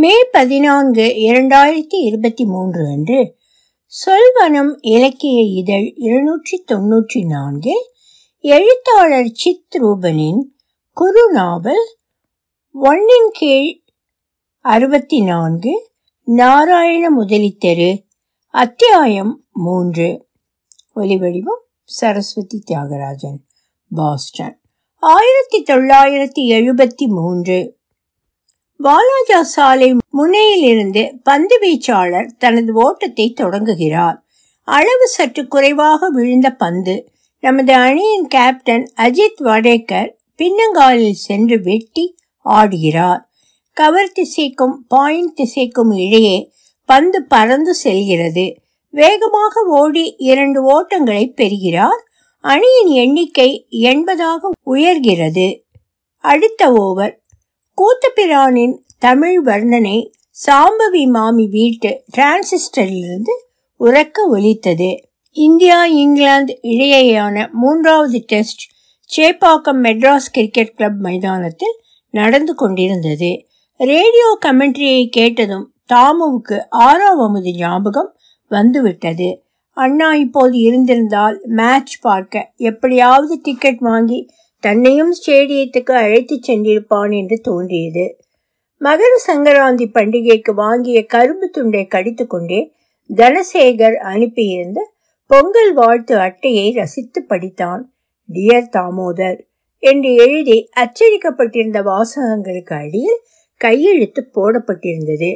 மே பதினான்கு இரண்டாயிரத்தி இருபத்தி மூன்று அன்று சொல்வனம் இலக்கிய இதழ் இருநூற்றி தொன்னூற்றி நான்கு எழுத்தாளர் சித் ரூபனின் குறு நாவல் ஒன்னின் கீழ் அறுபத்தி நான்கு நாராயண முதலித்தெரு அத்தியாயம் மூன்று. ஒலிவடிவம் சரஸ்வதி தியாகராஜன் பாஸ்டன். ஆயிரத்தி தொள்ளாயிரத்தி எழுபத்தி மூன்று. வாலாஜா சாலை முனையிலிருந்து பந்து வீச்சாளர் தனது ஓட்டத்தை தொடங்குகிறார். அளவு சற்று குறைவாக விழுந்த பந்து நமது அணியின் கேப்டன் அஜித் வடேக்கர் பின்னங்காலில் சென்று வெட்டி ஆடுகிறார். கவர் திசைக்கும் பாயிண்ட் திசைக்கும் இடையே பந்து பறந்து செல்கிறது. வேகமாக ஓடி இரண்டு ஓட்டங்களை பெறுகிறார். அணியின் எண்ணிக்கை எண்பதாக உயர்கிறது. அடுத்த ஓவர் கூத்தபிரானின் தமிழ் வர்ணனை சாம்பவி மாமி வீட்டு டிரான்சிஸ்டரிலிருந்து உறக்க ஒலித்தது. இந்தியா இங்கிலாந்து இடையேயான மூன்றாவது test Chepauk Madras cricket club மைதானத்தில் நடந்து கொண்டிருந்தது. ரேடியோ கமெண்ட்ரியை கேட்டதும் தாமுவுக்கு ஆறாவது ஞாபகம் வந்துவிட்டது. அண்ணா இப்போது இருந்திருந்தால் மேட்ச் பார்க்க எப்படியாவது டிக்கெட் வாங்கி தன்னையும் ஸ்டேடியத்துக்கு அழைத்துச் சென்றிருப்பான் என்று தோன்றியது. மகர சங்கராந்தி பண்டிகைக்கு வாங்கிய கரும்பு துண்டை கடித்துக்கொண்டே தனசேகர் அனுப்பியிருந்த பொங்கல் வாழ்த்து அட்டையை ரசித்து படித்தான். டியர் தாமோதர் என்று எழுதி அச்சடிக்கப்பட்டிருந்த வாசகங்களுக்கு அடியில் கையெழுத்து போடப்பட்டிருந்தது.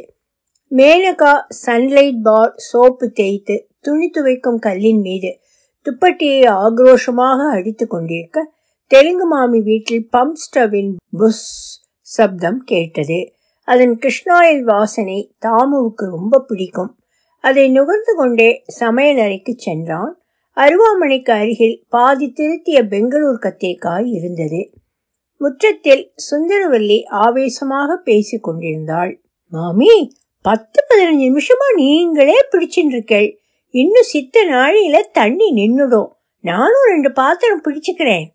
மேனகா சன்லைட் பார் சோப்பு தேய்த்து துணி துவைக்கும் கல்லின் மீது துப்பட்டியை ஆக்ரோஷமாக அடித்து கொண்டிருக்க தெலுங்கு மாமி வீட்டில் பம்ப் ஸ்டவின் புஸ் சப்தம் கேட்டது. அதன் கிருஷ்ணாயில் வாசனை தாமுவுக்கு ரொம்ப பிடிக்கும். அதை நுகர்ந்து கொண்டே சமையல் அறைக்கு சென்றான். அருவாமனைக்கு அருகில் பாதி திருத்திய பெங்களூர் கத்திரிக்காய் இருந்தது. முற்றத்தில் சுந்தரவல்லி ஆவேசமாக பேசிக் கொண்டிருந்தாள். மாமி பத்து பதினஞ்சு நிமிஷமா நீங்களே பிடிச்சிருக்கேள் இன்னும் சித்த நாழியில தண்ணி நின்னுடும். நானும் ரெண்டு பாத்திரம் பிடிச்சுக்கிறேன்.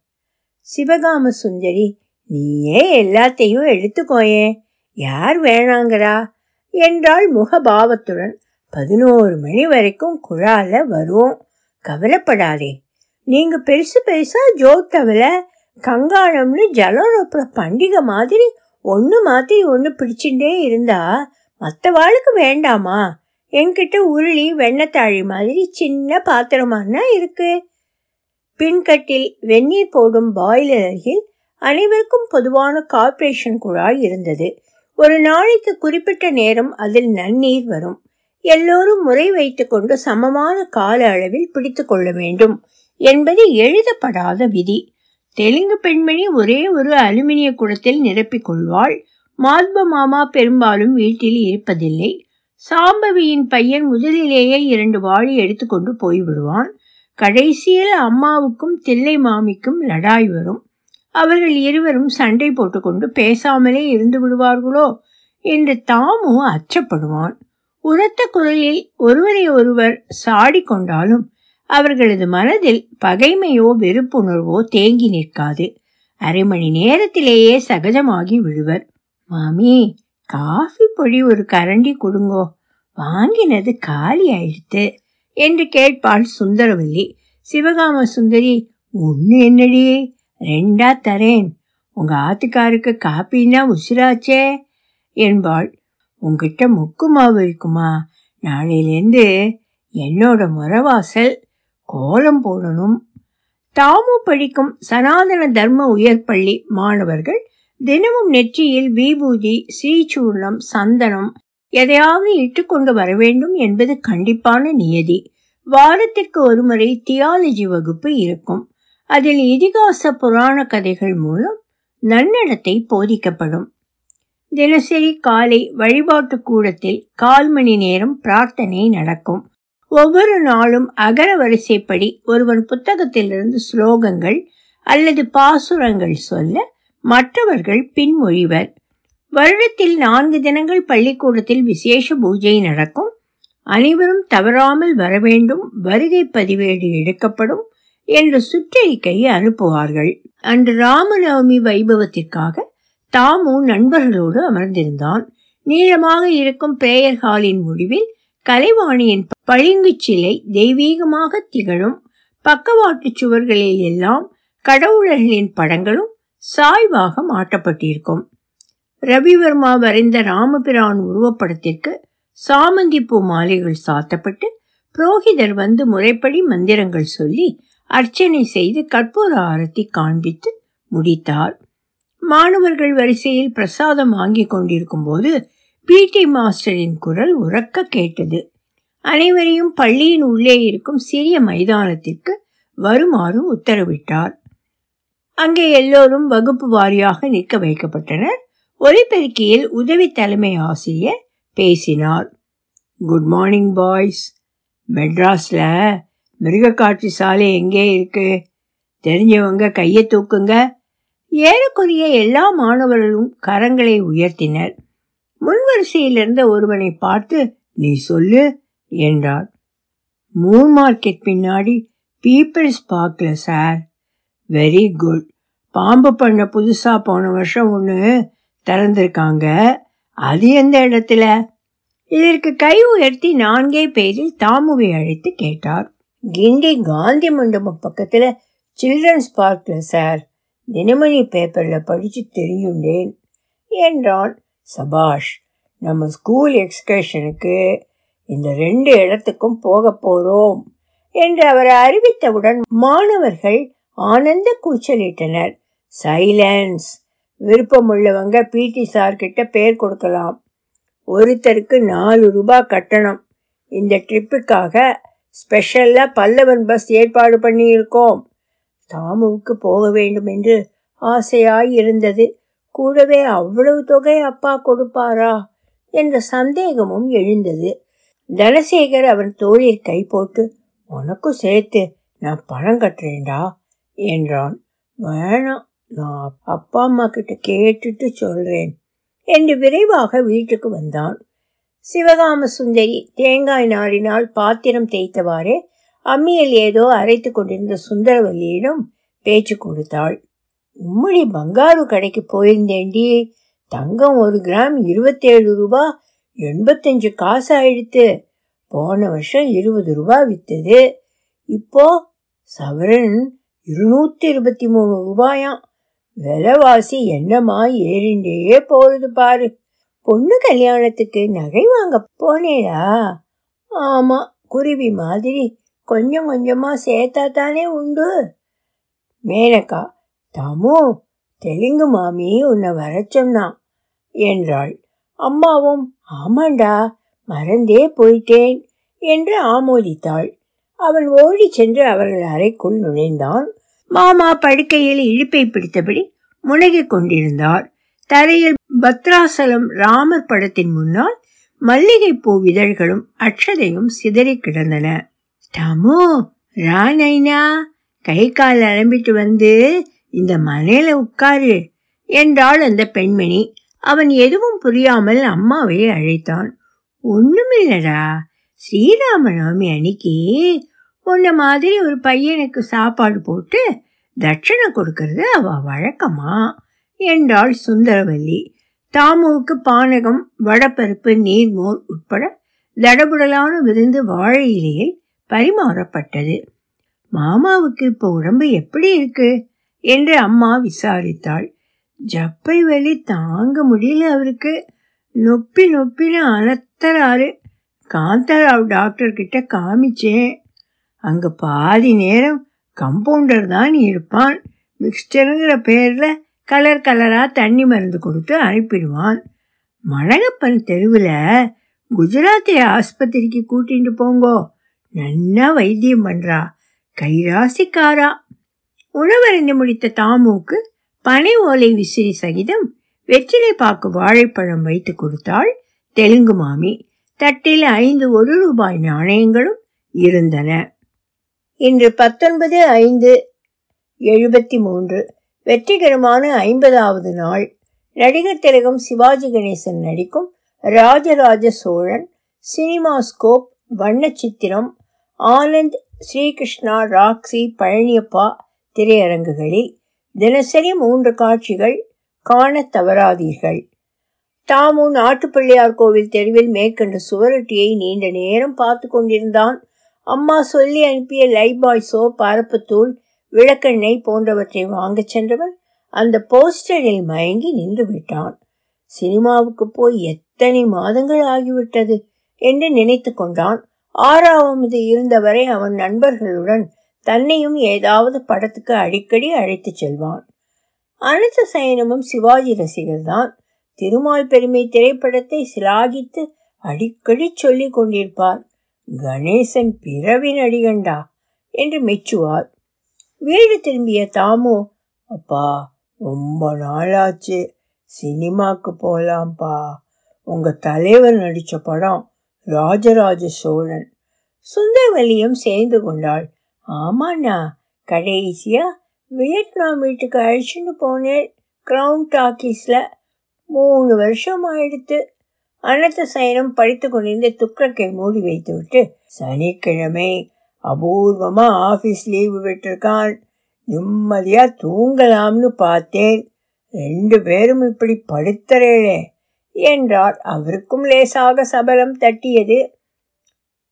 சிவகாம சுந்தரி நீயே எல்லாத்தையும் எடுத்துக்கோயேன் யார் வேணாங்கிறா என்றாள் முகபாவத்துடன். பதினோரு மணி வரைக்கும் குழால வரும் கவலைப்படாதே. நீங்க பெருசு பெருசா ஜோட்டவல கங்காளம்னு ஜலரொப்புற பண்டிகை மாதிரி ஒன்று மாற்றி ஒன்று பிடிச்சுட்டே இருந்தா மற்றவாளுக்கு வேண்டாமா? என்கிட்ட உருளி வெண்ணத்தாழி மாதிரி சின்ன பாத்திரமானா இருக்கு. பின்கட்டில் வெந்நீர் போடும் பாய்லர் அருகில் அனைவருக்கும் பொதுவான கார்ப்பரேஷன் குழாய் இருந்தது. ஒரு நாளைக்கு குறிப்பிட்ட நேரம் அதில் நன்னீர் வரும். எல்லோரும் முறை வைத்துக்கொண்டு சமமான கால அளவில் பிடித்து கொள்ள வேண்டும் என்பது எழுதப்படாத விதி. தெலுங்கு பெண்மணி ஒரே ஒரு அலுமினிய குடத்தில் நிரப்பிக் கொள்வாள். மாத்ப மாமா பெரும்பாலும் வீட்டில் இருப்பதில்லை. சாம்பவியின் பையன் முதலிலேயே இரண்டு வாளி எடுத்துக்கொண்டு போய்விடுவான். கடைசியில் அம்மாவுக்கும் தில்லை மாமிக்கும் லடாய் வரும். அவர்கள் இருவரும் சண்டை போட்டுக்கொண்டு பேசாமலே இருந்து விடுவார்களோ? என்று தாமு அச்சப்படுவான். உரத்த குரலில் ஒருவரை ஒருவர் சாடி கொண்டாலும் அவர்களது மனதில் பகைமையோ வெறுப்புணர்வோ தேங்கி நிற்காது. அரை மணி நேரத்திலேயே சகஜமாகி விழுவர் மாமி காஃபி பொடி ஒரு கரண்டி கொடுங்கோ. வாங்கினது காலி ஆயிடுத்து என்று கேட்பாள் சுந்தரவல்லி. சிவகாம சுந்தரி ஒன்னு என்னடி? ரெண்டா தரேன். உங்க ஆத்துக்காருக்கு காப்பின்னா உசிராச்சே என்பாள். உங்ககிட்ட முக்கு மாவு இருக்குமா? நாளையிலேருந்து என்னோட முறவாசல் கோலம் போடணும். தாமு படிக்கும் சனாதன தர்ம உயர்பள்ளி மாணவர்கள் தினமும் நெற்றியில் விபூதி ஸ்ரீசூர்ணம் சந்தனம் எதையாவது இட்டுக்கொண்டு வர வேண்டும் என்பது கண்டிப்பான நியதி. வாரத்திற்கு ஒருமுறை தியாலஜி வகுப்பு இருக்கும். அதில் இதிகாச புராண கதைகள் மூலம் நன்னடத்தை போதிக்கப்படும். தினசரி காலை வழிபாட்டு கூடத்தில் கால் மணி நேரம் பிரார்த்தனை நடக்கும். ஒவ்வொரு நாளும் அகர வரிசைப்படி ஒருவன் புத்தகத்திலிருந்து ஸ்லோகங்கள் அல்லது பாசுரங்கள் சொல்ல மற்றவர்கள் பின்மொழிவர். வருடத்தில் நான்கு தினங்கள் பள்ளிக்கூடத்தில் விசேஷ பூஜை நடக்கும். அனைவரும் தவறாமல் வர வேண்டும். வருகை பதிவேடு எடுக்கப்படும் என்று சுற்றறிக்கை அனுப்புவார்கள். அன்று ராமநவமி வைபவத்திற்காக தாமு நண்பர்களோடு அமர்ந்திருந்தான். நீளமாக இருக்கும் பிரேயர் ஹாலின் முடிவில் கலைவாணியின் பளிங்கு சிலை தெய்வீகமாக திகழும். பக்கவாட்டு சுவர்களில் எல்லாம் கடவுளர்களின் படங்களும் சாய்வாக மாட்டப்பட்டிருக்கும் ரவிவர்மா வரைந்த ராமபிரான் உருவப்படத்திற்கு சாமந்தி பூ மாலைகள் சாத்தப்பட்டு புரோகிதர் வந்து முறைப்படி மந்திரங்கள் சொல்லி அர்ச்சனை செய்து கற்பூர ஆரத்தி காண்பித்து முடித்தார். மாணவர்கள் வரிசையில் பிரசாதம் வாங்கி கொண்டிருக்கும் போது பிடி மாஸ்டரின் குரல் உறக்க கேட்டது. அனைவரையும் பள்ளியின் உள்ளே இருக்கும் சிறிய மைதானத்திற்கு வருமாறு உத்தரவிட்டார். அங்கே எல்லோரும் வகுப்பு வாரியாக நிற்க வைக்கப்பட்டனர். ஒலிபெருக்கியில் உதவி தலைமை ஆசிரியர் பேசினார். குட் மார்னிங் பாய்ஸ் மெட்ராஸில் மிருகக்காட்சி சாலை எங்கே இருக்கு? தெரிஞ்சவங்க கையை தூக்குங்க. ஏறக்குறைய எல்லா மாணவர்களும் கரங்களை உயர்த்தினர். முன்வரிசையில் இருந்த ஒருவனை பார்த்து நீ சொல்லு என்றார். மூன் மார்க்கெட் பின்னாடி பீப்பிள்ஸ் பார்க்கல சார் வெரி குட் பாம்பு பண்ண புதுசாக போன வருஷம் ஒன்று திறந்திருக்காங்க. அது எந்த இடத்துல? இதற்கு கை உயர்த்தி நான்கே பேரில் தாமுவை அழைத்து கேட்டார். கிண்டி காந்தி மண்டபம் பக்கத்துல சில்ட்ரன்ஸ் பார்க்ல சார். தினமணி பேப்பர்ல படிச்சு தெரியுண்டேன். என்றான் சபாஷ். நம்ம ஸ்கூல் எக்ஸ்கர்ஷனுக்கு இந்த ரெண்டு இடத்துக்கும் போக போறோம் என்று அவர் அறிவித்தவுடன் மாணவர்கள் ஆனந்த கூச்சலிட்டனர். சைலன்ஸ்! விருப்பமுள்ளவங்க பிடி சார் கிட்ட பேர் கொடுக்கலாம். ஒருத்தருக்கு நாலு ரூபாய் கட்டணம். இந்த ட்ரிப்புக்காக ஸ்பெஷலாக பல்லவன் பஸ் ஏற்பாடு பண்ணியிருக்கோம். தாமுவுக்கு போக வேண்டும் என்று ஆசையாய் இருந்தது. கூடவே அவ்வளவு தொகை அப்பா கொடுப்பாரா என்ற சந்தேகமும் எழுந்தது. தனசேகர் அவன் தோழில் கை போட்டு உனக்கும் சேர்த்து நான் பணம் கட்டுறேன்டா என்றான். வேணாம் நான் அப்பா அம்மா கிட்ட கேட்டுட்டு சொல்றேன். என்று விரைவாக வீட்டுக்கு வந்தான். சிவகாம சுந்தரி தேங்காய் நாடினால் பாத்திரம் தேய்த்தவாறே அம்மியில் ஏதோ அரைத்து கொண்டிருந்த சுந்தரவல்லியிடம் பேச்சு கொடுத்தாள். உம்மடி பங்காரு கடைக்கு போயிருந்தேண்டி தங்கம் ஒரு கிராம் இருபத்தேழு ரூபா எண்பத்தஞ்சு காசு ஆயிடுத்து. போன வருஷம் இருபது ரூபா வித்தது. இப்போ சவரன் இருநூத்தி இருபத்தி மூணு ரூபாயாம். விலைவாசி என்னமா ஏறிண்டே போறது பாரு. பொண்ணு கல்யாணத்துக்கு நகை வாங்க போனேடா. ஆமா குருவி மாதிரி கொஞ்சம் கொஞ்சமா சேர்த்தா தானே உண்டு. மேனகா தமு தெலுங்கு மாமி உன்னை வர சொன்னான். என்றாள். அம்மாவும் ஆமாண்டா மறந்தே போயிட்டேன் என்று ஆமோதித்தாள். அவன் ஓடி சென்று அவர்கள் அறைக்குள் நுழைந்தான். மாமா படுக்கையில் இழுப்பை பிடித்தபடி முனகிக் கொண்டிருந்தார் தரையில் பத்ராசலம் ராமர் படத்தின் முன்னால் மல்லிகைப்பூ இதழ்களும் அட்சதையும் சிதறி கிடந்தன. தமு ராணைனா கை கால் அலம்பிட்டு வந்து இந்த மனையில உட்காரு என்றாள் அந்த பெண்மணி. அவன் எதுவும் புரியாமல் அம்மாவை அழைத்தான். ஒண்ணுமில்லடா ஸ்ரீராமநவமி அன்னைக்கு உன்ன மாதிரி ஒரு பையனுக்கு சாப்பாடு போட்டு தட்சணை கொடுக்கறது அவ வழக்கமா? என்றாள் சுந்தரவல்லி. தாமுவுக்கு பானகம் வடப்பருப்பு நீர்மோர் உட்பட தடபுடலான விருந்து வாழை இலையில் பரிமாறப்பட்டது. மாமாவுக்கு இப்போ உடம்பு எப்படி இருக்கு? என்று அம்மா விசாரித்தாள். ஜப்பை வலி தாங்க முடியல அவருக்கு. நொப்பி நொப்பின்னு அனத்தராரு காந்தாராவ் டாக்டர் கிட்ட காமிச்சேன். அங்க பாதி நேரம் கம்பவுண்டர் தான் இருப்பான். மிக்சருங்கிற பேர்ல கலர் கலரா தண்ணி மருந்து கொடுத்து அனுப்பிடுவான். மழகப்பன் தெருவில் குஜராத்தி ஆஸ்பத்திரிக்கு கூட்டிட்டு போங்கோ. நன்னா வைத்தியம் பண்றா. கைராசிக்காரா. உணவருந்து முடித்த தாமுக்கு பனை ஓலை விசிறி சகிதம் வெற்றிலை பாக்கு வாழைப்பழம் வைத்து கொடுத்தாள் தெலுங்கு மாமி. தட்டில் ஐந்து ஒரு ரூபாய் நாணயங்களும் இருந்தன. இன்று பத்தொன்பது ஐந்து எழுபத்தி மூன்று வெற்றிகரமான ஐம்பதாவது நாள். நடிகர் திலகம் சிவாஜி கணேசன் நடிக்கும் ராஜராஜ சோழன் சினிமாஸ்கோப் வண்ணச்சித்திரம் ஆனந்த் ஸ்ரீகிருஷ்ணா ராக்ஸி பழனியப்பா திரையரங்குகளில் தினசரி மூன்று காட்சிகள் காண தவறாதீர்கள். தாமு நாட்டுப்பிள்ளையார் கோவில் தெருவில் மேற்கண்ட சுவரொட்டியை நீண்ட நேரம் பார்த்து கொண்டிருந்தான். அம்மா சொல்லி அனுப்பிய லைபாய் சோப் அரப்புத்தூள் விளக்கெண்ணெய் போன்றவற்றை வாங்கச் சென்றவன் அந்த போஸ்டரில் மயங்கி நின்று விட்டான். சினிமாவுக்கு போய் எத்தனை மாதங்கள் ஆகிவிட்டது என்று நினைத்து கொண்டான். ஆறாவது இருந்தவரை அவன் நண்பர்களுடன் தன்னையும் ஏதாவது படத்துக்கு அடிக்கடி அழைத்துச் செல்வான். அனைத்து சயனமும் சிவாஜி ரசிகர்தான் திருமால் பெருமை திரைப்படத்தை சிலாகித்து அடிக்கடி சொல்லிக் கொண்டிருப்பார். கணேசன் பிறவி நடிகண்டா என்று மெச்சுவார் வீடு திரும்பிய தாமு அப்பா ரொம்ப நாளாச்சு. சினிமாக்கு போகலாம்ப்பா உங்கள் தலைவர் நடித்த படம் ராஜராஜ சோழன். சுந்தரவல்லியும் சேர்ந்து கொண்டாள். ஆமாண்ணா கடைசியாக வியட்நாம் வீட்டுக்கு அழைச்சின்னு போனேன் கிரவுன் டாக்கீஸில் மூணு வருஷம் ஆயிடுத்து. அனைத்து சயனம் படித்து கொண்டிருந்த துக்கக்கை மூடி வைத்துவிட்டு சனிக்கிழமை அபூர்வமா ஆபீஸ் லீவு விட்டிருக்கான். நிம்மதியா தூங்கலாம்னு பார்த்தேன். ரெண்டு பேரும் இப்படி படுத்தரேளே என்றார் அவருக்கும் லேசாக சபலம் தட்டியது.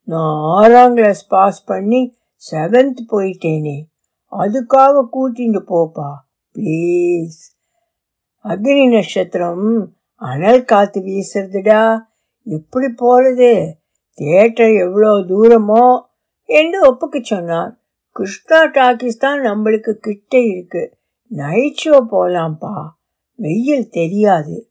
நான் ஆறாம் கிளாஸ் பாஸ் பண்ணி செவன்த் போயிட்டேனே. அதுக்காக கூட்டிட்டு போப்பா ப்ளீஸ் அக்னி நட்சத்திரம் அனல் காத்து வீசுறதுடா? எப்படி போறது? தியேட்டர் எவ்வளோ தூரமோ? என்று ஒப்புக்கு சொன்னார் கிருஷ்ணா டாக்கிஸ் தான் நம்மளுக்கு கிட்ட இருக்கு. நைட் ஷோ போலாம்ப்பா. வெயில் தெரியாது.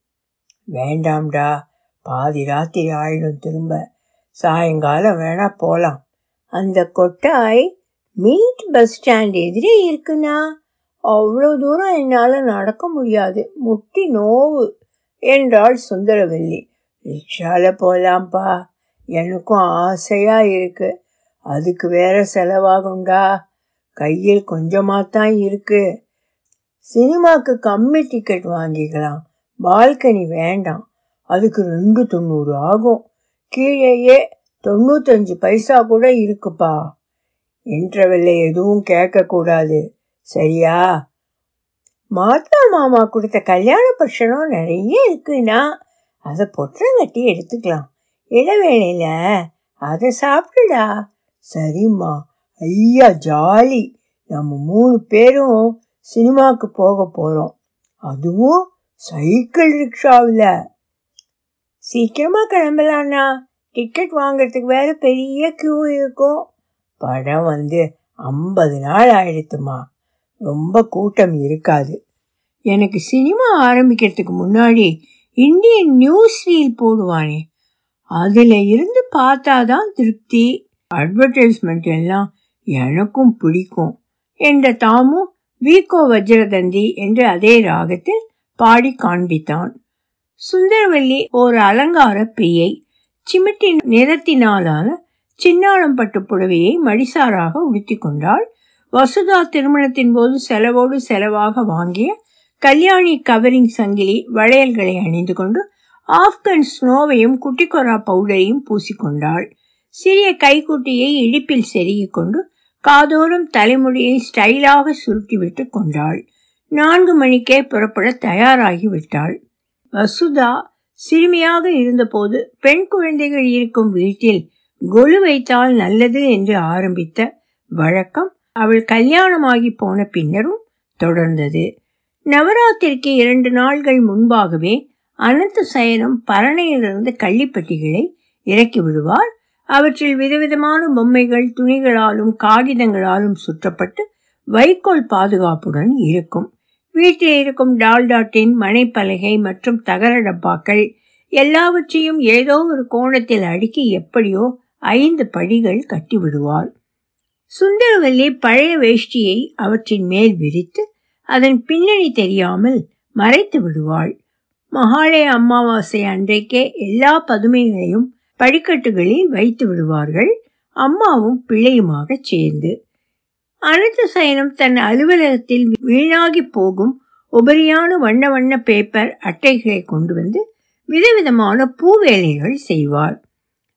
வேண்டாம்டா. பாதி ராத்திரி ஆயிடும் திரும்ப. சாயங்காலம் வேணா போலாம். அந்த கொட்டாய் மீட் பஸ் ஸ்டாண்ட் எதிரே இருக்குண்ணா. அவ்வளோ தூரம் என்னால் நடக்க முடியாது. முட்டி நோவு. என்றாள் சுந்தரவல்லி. ரிக்ஷால போலாம்ப்பா எனக்கும் ஆசையா இருக்கு. அதுக்கு வேற செலவாகுண்டா கையில் கொஞ்சமாக தான் இருக்கு. சினிமாக்கு கம்மி டிக்கெட் வாங்கிக்கலாம். பால்கனி வேண்டாம். அதுக்கு ரெண்டு தொண்ணூறு ஆகும். கீழேயே தொண்ணூத்தஞ்சு பைசா கூட இருக்குப்பா. இன்டர்வெல்ல எதுவும் கேட்கக்கூடாது. சரியா? மாத்தா மாமா கொடுத்த கல்யாண பட்சணம் நிறைய இருக்குன்னா அதை பொற்றங்கட்டி எடுத்துக்கலாம். இளவேளையில அதை சாப்பிடுடா. சரிம்மா. ஐயா ஜாலி. நம்ம மூணு பேரும் சினிமாவுக்கு போக போகிறோம் அதுவும் சைக்கிள் ரிக்ஷாவில். சீக்கிரமாக கிளம்பலாண்ணா. டிக்கெட் வாங்குறதுக்கு வேற பெரிய கியூ இருக்கும். படம் வந்து ஐம்பது நாள் ஆயிடுத்துமா. ரொம்ப கூட்டம் இருக்காது. எனக்கு சினிமா ஆரம்பிக்கிறதுக்கு முன்னாடி இந்தியன் நியூஸ் ரீல் போடுவானே அதுல இருந்து பார்த்தாதான் திருப்தி. அட்வர்டைஸ்மெண்ட் எல்லாம் எனக்கும் பிடிக்கும் என்ற தாமும் வீகோ வஜ்ரதந்தி என்று அதே ராகத்தில் பாடி காண்பித்தான். சுந்தரவல்லி ஒரு அலங்கார பேயை சிமிட்டி நிறத்தினாலான சின்னாளம் பட்டு புடவையை மடிசாராக உடுத்தி கொண்டாள். வசுதா திருமணத்தின் போது செலவோடு செலவாக வாங்கிய கல்யாணி கவரிங் சங்கிலி வளையல்களை அணிந்து கொண்டு ஆப்கன் ஸ்னோவையும் குட்டிக்கொரா பவுடரையும் பூசிக்கொண்டாள். சிறிய கைக்குட்டியை இடுப்பில் செருகிக் கொண்டு காதோறும் தலைமுடியை ஸ்டைலாக சுருட்டிவிட்டு கொண்டாள். நான்கு மணிக்கே புறப்பட தயாராகி விட்டாள். வசுதா சிறுமியாக இருந்தபோது பெண் குழந்தைகள் இருக்கும் வீட்டில் கொலு வைத்தால் நல்லது என்று ஆரம்பித்த வழக்கம் அவள் கல்யாணமாகி போன பின்னரும் தொடர்ந்தது. நவராத்திரிக்கு இரண்டு நாள்கள் முன்பாகவே அனந்த சயனம் பரணையிலிருந்து கள்ளிப்பட்டிகளை இறக்கி விடுவார். அவற்றில் விதவிதமான பொம்மைகள் துணிகளாலும் காகிதங்களாலும் சுற்றப்பட்டு வைக்கோல் பாதுகாப்புடன் இருக்கும். வீட்டில் இருக்கும் டால்டாட்டின் மனைப்பலகை மற்றும் தகர டப்பாக்கள் எல்லாவற்றையும் ஏதோ ஒரு கோணத்தில் அடுக்கி எப்படியோ ஐந்து படிகள் கட்டி விடுவாள் சுந்தரவல்லி பழைய வேஷ்டியை அவற்றின் மேல் விரித்து அதன் பின்னணி தெரியாமல் மறைத்து விடுவாள். மகாலய அமாவாசை அன்றைக்கே எல்லா பதுமைகளையும் படிக்கட்டுகளில் வைத்து விடுவார்கள். அம்மாவும் பிள்ளையுமாக சேர்ந்து. அனந்த சயனம் தன் அலுவலகத்தில் வீணாகி போகும் உபரியான வண்ண வண்ண பேப்பர் அட்டைகளை கொண்டு வந்து விதவிதமான பூ வேலைகள் செய்வார்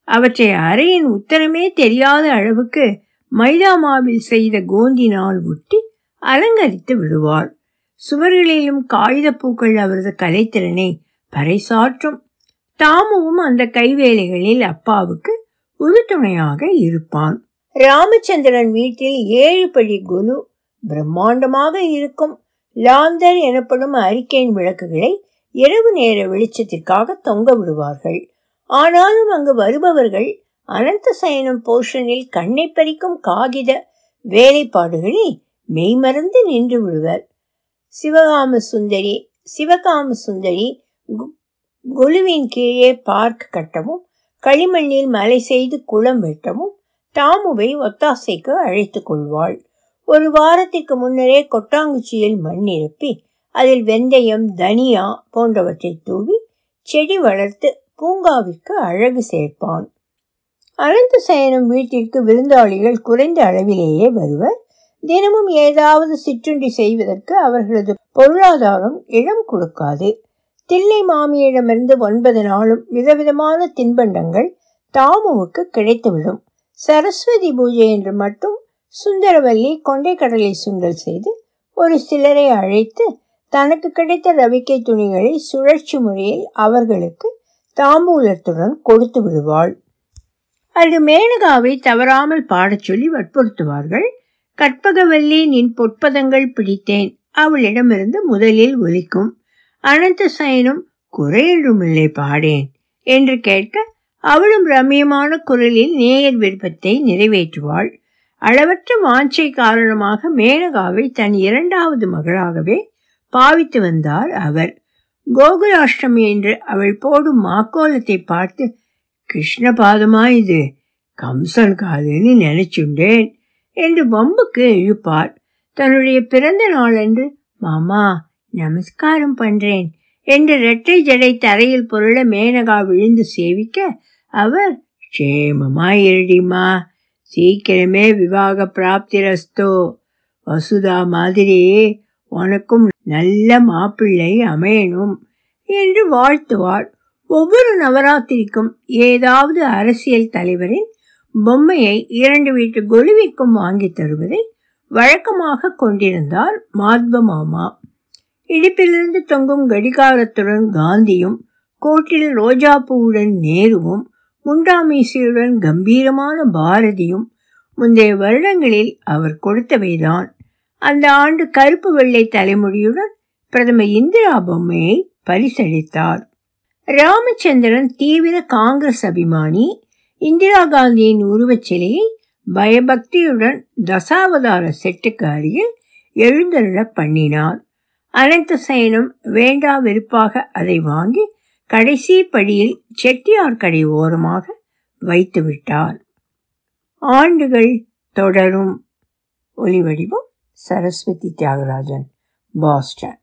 அவற்றை அறையின் உத்தரமே தெரியாத அளவுக்கு மைதா மாவில் செய்த கோந்தினால் ஒட்டி அலங்கரித்து விடுவார் சுவர்களிலும் காகிதப்பூக்கள் அவரது கலைத்திறனை பறைசாற்றும். தாமுவும் அந்த கைவேலைகளில் அப்பாவுக்கு உறுதுணையாக இருப்பான். ராமச்சந்திரன் வீட்டில் ஏழு படி குலு பிரம்மாண்டமாக இருக்கும். லாந்தர் எனப்படும் அரிக்கேன் விளக்குகளை இரவு நேர வெளிச்சத்திற்காக தொங்க விடுவார்கள். ஆனாலும் அங்கு வருபவர்கள் அனந்த சயனம் போர்ஷனில் கண்ணை பறிக்கும் காகித வேலைப்பாடுகளில் மெய்மறந்து நின்று விடுவர். சிவகாம சுந்தரி சிவகாம சுந்தரி குழுவின் கீழே பார்க் கட்டவும் களிமண்ணில் மலை செய்து குளம் வெட்டவும் தாமுவை ஒத்தாசைக்கு அழைத்துக் கொள்வாள். ஒரு வாரத்திற்கு முன்னரே கொட்டாங்குச்சியில் மண் நிரப்பி அதில் வெந்தயம் தனியா போன்றவற்றை தூவி செடி வளர்த்து பூங்காவிற்கு அழகு சேர்ப்பான். அனந்த சயனம் வீட்டிற்கு விருந்தாளிகள் குறைந்த அளவிலேயே வருவர். தினமும் ஏதாவது சிற்றுண்டி செய்வதற்கு அவர்களது பொருளாதாரம் இடம் கொடுக்காது. தில்லை மாமியிடமிருந்து ஒன்பது நாளும் விதவிதமான தின்பண்டங்கள் தாமுவுக்கு கிடைத்துவிடும். சரஸ்வதி பூஜை என்று மட்டும் சுந்தரவல்லி கொண்டை கடலை சுண்டல் செய்து ஒரு சிலரை அழைத்து தனக்கு கிடைத்த ரவிக்கை துணிகளை சுழற்சி முறையில் அவர்களுக்கு தாம்பூலத்துடன் கொடுத்து விடுவாள். அல்லது மேனகாவை தவறாமல் பாடச் சொல்லி வற்புறுத்துவார்கள். கற்பகவல்லி நின் பொற்பதங்கள் பிடித்தேன். அவளிடமிருந்து முதலில் ஒலிக்கும். அனந்த சயனும் குறையிடுமில்லை பாடேன் என்று கேட்க அவளும் ரம்யமான குரலில் நேயர் விருப்பத்தை நிறைவேற்றுவாள். அளவற்ற வாஞ்சை காரணமாக மேனகாவை தன் இரண்டாவது மகளாகவே பாவித்து வந்தார் அவர். கோகுலாஷ்டமி என்று அவள் போடும் மாக்கோலத்தை பார்த்து கிருஷ்ண பாதமா இது கம்சன் காதுன்னு நினைச்சுண்டேன் என்று வம்புக்கு இழுப்பார் தன்னுடைய பிறந்த நாளன்று மாமா நமஸ்காரம் பண்றேன் என்று இரட்டை ஜடை தரையில் பொருள மேனகா விழுந்து சேவிக்க அவர் க்ஷேமமாயிருடிமா சீக்கிரமே விவாக பிராப்திரஸ்தோ. வசுதா மாதிரி உனக்கும் நல்ல மாப்பிள்ளை அமையணும் என்று வாழ்த்துவாள். ஒவ்வொரு நவராத்திரிக்கும் ஏதாவது அரசியல் தலைவரின் பொம்மையை இரண்டு வீட்டு கொலுவிற்கும் வாங்கி தருவதை வழக்கமாக கொண்டிருந்தார் மாத்ப மாமா. இடுப்பிலிருந்து தொங்கும் கடிகாரத்துடன் காந்தியும் கோட்டில் ரோஜாப்பூவுடன் நேருவும் முண்டாமீசியுடன் கம்பீரமான பாரதியும் முந்தைய வருடங்களில் அவர் கொடுத்தவைதான். அந்த ஆண்டு கருப்பு வெள்ளை தலைமுடியுடன் பிரதமர் இந்திரா பொம்மையை பரிசளித்தார். ராமச்சந்திரன் தீவிர காங்கிரஸ் அபிமானி இந்திரா காந்தியின் உருவச் சிலையை பயபக்தியுடன் தசாவதார செட்டுக்கு அருகில் எழுந்தருள பண்ணினார். அனைத்து சைனும் வேண்டா வெறுப்பாக அதை வாங்கி கடைசி படியில் செட்டியார் கடை ஓரமாக வைத்து விட்டார். ஆண்டுகள் தொடரும். ஒலிவடிவம் சரஸ்வதி தியாகராஜன் பாஸ்டன்.